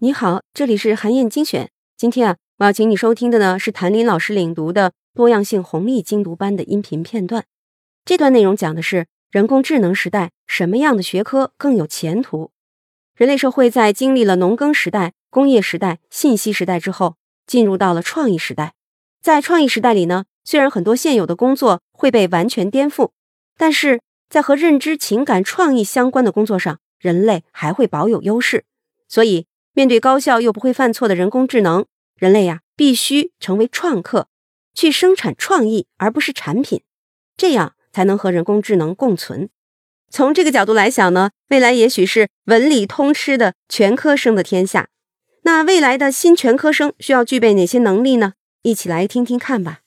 你好，这里是韩燕精选。今天啊，我要请你收听的呢是谭林老师领读的多样性红利精读班的音频片段。这段内容讲的是人工智能时代什么样的学科更有前途。人类社会在经历了农耕时代、工业时代、信息时代之后，进入到了创意时代。在创意时代里呢，虽然很多现有的工作会被完全颠覆，但是在和认知、情感、创意相关的工作上，人类还会保有优势。所以。面对高效又不会犯错的人工智能，人类呀必须成为创客，去生产创意而不是产品，这样才能和人工智能共存。从这个角度来想呢，未来也许是文理通吃的全科生的天下。那未来的新全科生需要具备哪些能力呢？一起来听听看吧。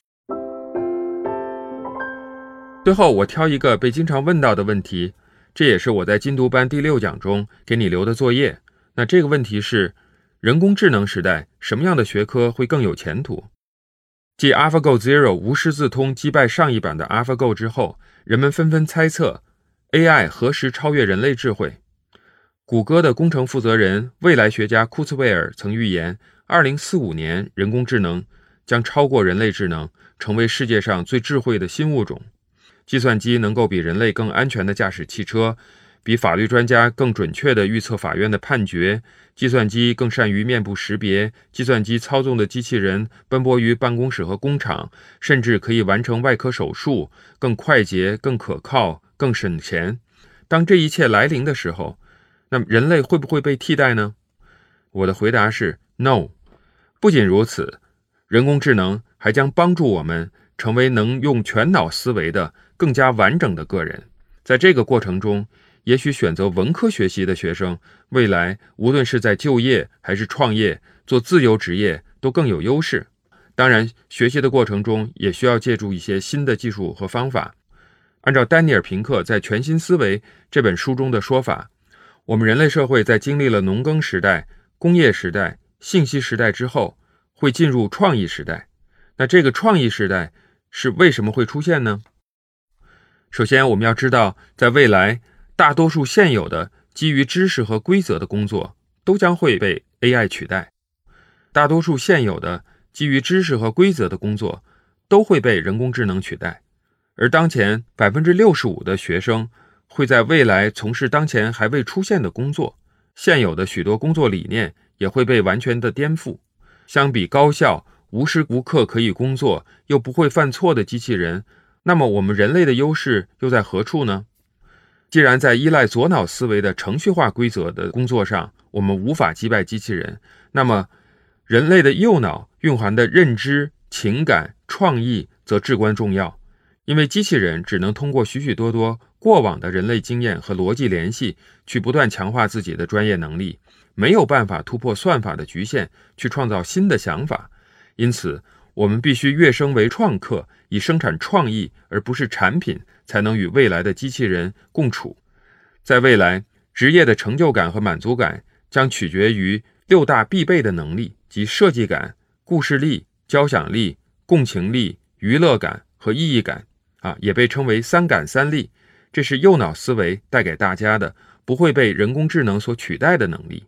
最后，我挑一个被经常问到的问题，这也是我在精读班第六讲中给你留的作业。那这个问题是，人工智能时代什么样的学科会更有前途？继 AlphaGo Zero 无师自通击败上一版的 AlphaGo 之后，人们纷纷猜测 AI 何时超越人类智慧。谷歌的工程负责人、未来学家库茨韦尔曾预言，2045年人工智能将超过人类智能，成为世界上最智慧的新物种。计算机能够比人类更安全地驾驶汽车。比法律专家更准确地预测法院的判决，计算机更善于面部识别，计算机操纵的机器人奔波于办公室和工厂，甚至可以完成外科手术，更快捷、更可靠、更省钱。当这一切来临的时候，那么人类会不会被替代呢？我的回答是 no。不仅如此，人工智能还将帮助我们成为能用全脑思维的更加完整的个人。在这个过程中，也许选择文科学习的学生，未来无论是在就业还是创业、做自由职业，都更有优势。当然，学习的过程中也需要借助一些新的技术和方法。按照丹尼尔·平克在《全新思维》这本书中的说法，我们人类社会在经历了农耕时代、工业时代、信息时代之后，会进入创意时代。那这个创意时代是为什么会出现呢？首先，我们要知道，在未来。大多数现有的基于知识和规则的工作都将会被 AI 取代。大多数现有的基于知识和规则的工作都会被人工智能取代。而当前百分之六十五的学生会在未来从事当前还未出现的工作，现有的许多工作理念也会被完全的颠覆。相比高校、无时无刻可以工作又不会犯错的机器人，那么我们人类的优势又在何处呢？既然在依赖左脑思维的程序化规则的工作上，我们无法击败机器人，那么人类的右脑蕴含的认知、情感、创意则至关重要。因为机器人只能通过许许多多过往的人类经验和逻辑联系，去不断强化自己的专业能力，没有办法突破算法的局限，去创造新的想法。因此，我们必须跃升为创客，以生产创意而不是产品。才能与未来的机器人共处。在未来，职业的成就感和满足感将取决于六大必备的能力，即设计感、故事力、交响力、共情力、娱乐感和意义感。啊，也被称为“三感三力”。这是右脑思维带给大家的，不会被人工智能所取代的能力。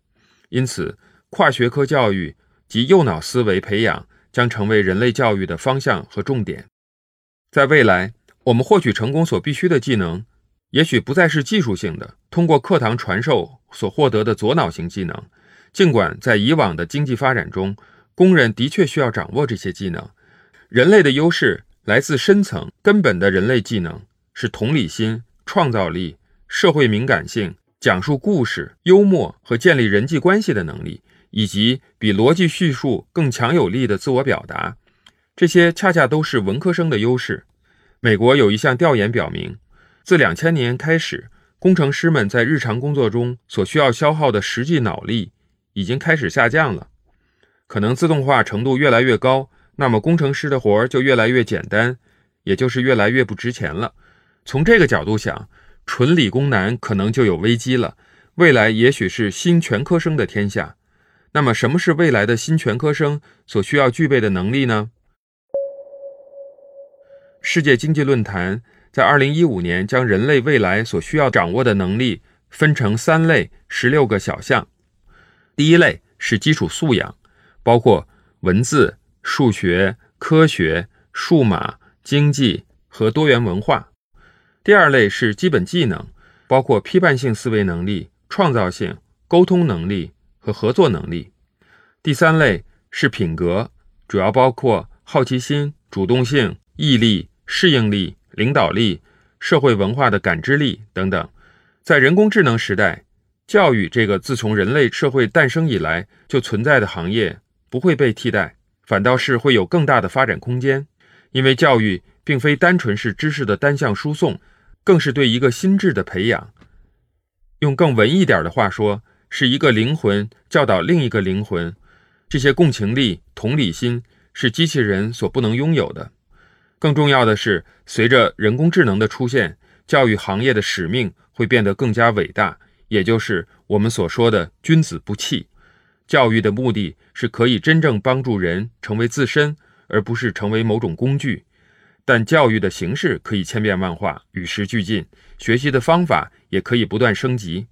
因此，跨学科教育及右脑思维培养将成为人类教育的方向和重点。在未来。我们获取成功所必须的技能，也许不再是技术性的，通过课堂传授所获得的左脑型技能。尽管在以往的经济发展中，工人的确需要掌握这些技能，人类的优势来自深层根本的人类技能，是同理心、创造力、社会敏感性、讲述故事、幽默和建立人际关系的能力，以及比逻辑叙述更强有力的自我表达。这些恰恰都是文科生的优势。美国有一项调研表明，自两千年开始，工程师们在日常工作中所需要消耗的实际脑力已经开始下降了。可能自动化程度越来越高，那么工程师的活儿就越来越简单，也就是越来越不值钱了。从这个角度想，纯理工男可能就有危机了。未来也许是新全科生的天下。那么，什么是未来的新全科生所需要具备的能力呢？世界经济论坛在二零一五年将人类未来所需要掌握的能力分成三类十六个小项。第一类是基础素养，包括文字、数学、科学、数码、经济和多元文化。第二类是基本技能，包括批判性思维能力、创造性、沟通能力和合作能力。第三类是品格，主要包括好奇心、主动性、毅力、适应力、领导力、社会文化的感知力等等。在人工智能时代，教育这个自从人类社会诞生以来就存在的行业不会被替代，反倒是会有更大的发展空间。因为教育并非单纯是知识的单向输送，更是对一个心智的培养。用更文艺点的话说，是一个灵魂教导另一个灵魂。这些共情力、同理心是机器人所不能拥有的。更重要的是，随着人工智能的出现，教育行业的使命。会变得更加伟大，也就是我们所说的“君子不器”。教育的目的是可以真正帮助人成为自身，而不是成为某种工具。但教育的形式可以千变万化、与时俱进，学习的方法也可以不断升级。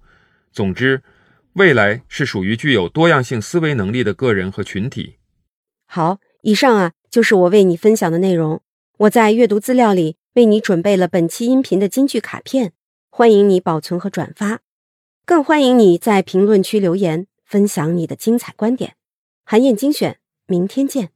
总之，未来是属于具有多样性思维能力的个人和群体。好，以上啊就是我为你分享的内容。我在阅读资料里为你准备了本期音频的金句卡片。欢迎你保存和转发，更欢迎你在评论区留言分享你的精彩观点。韩燕精选，明天见。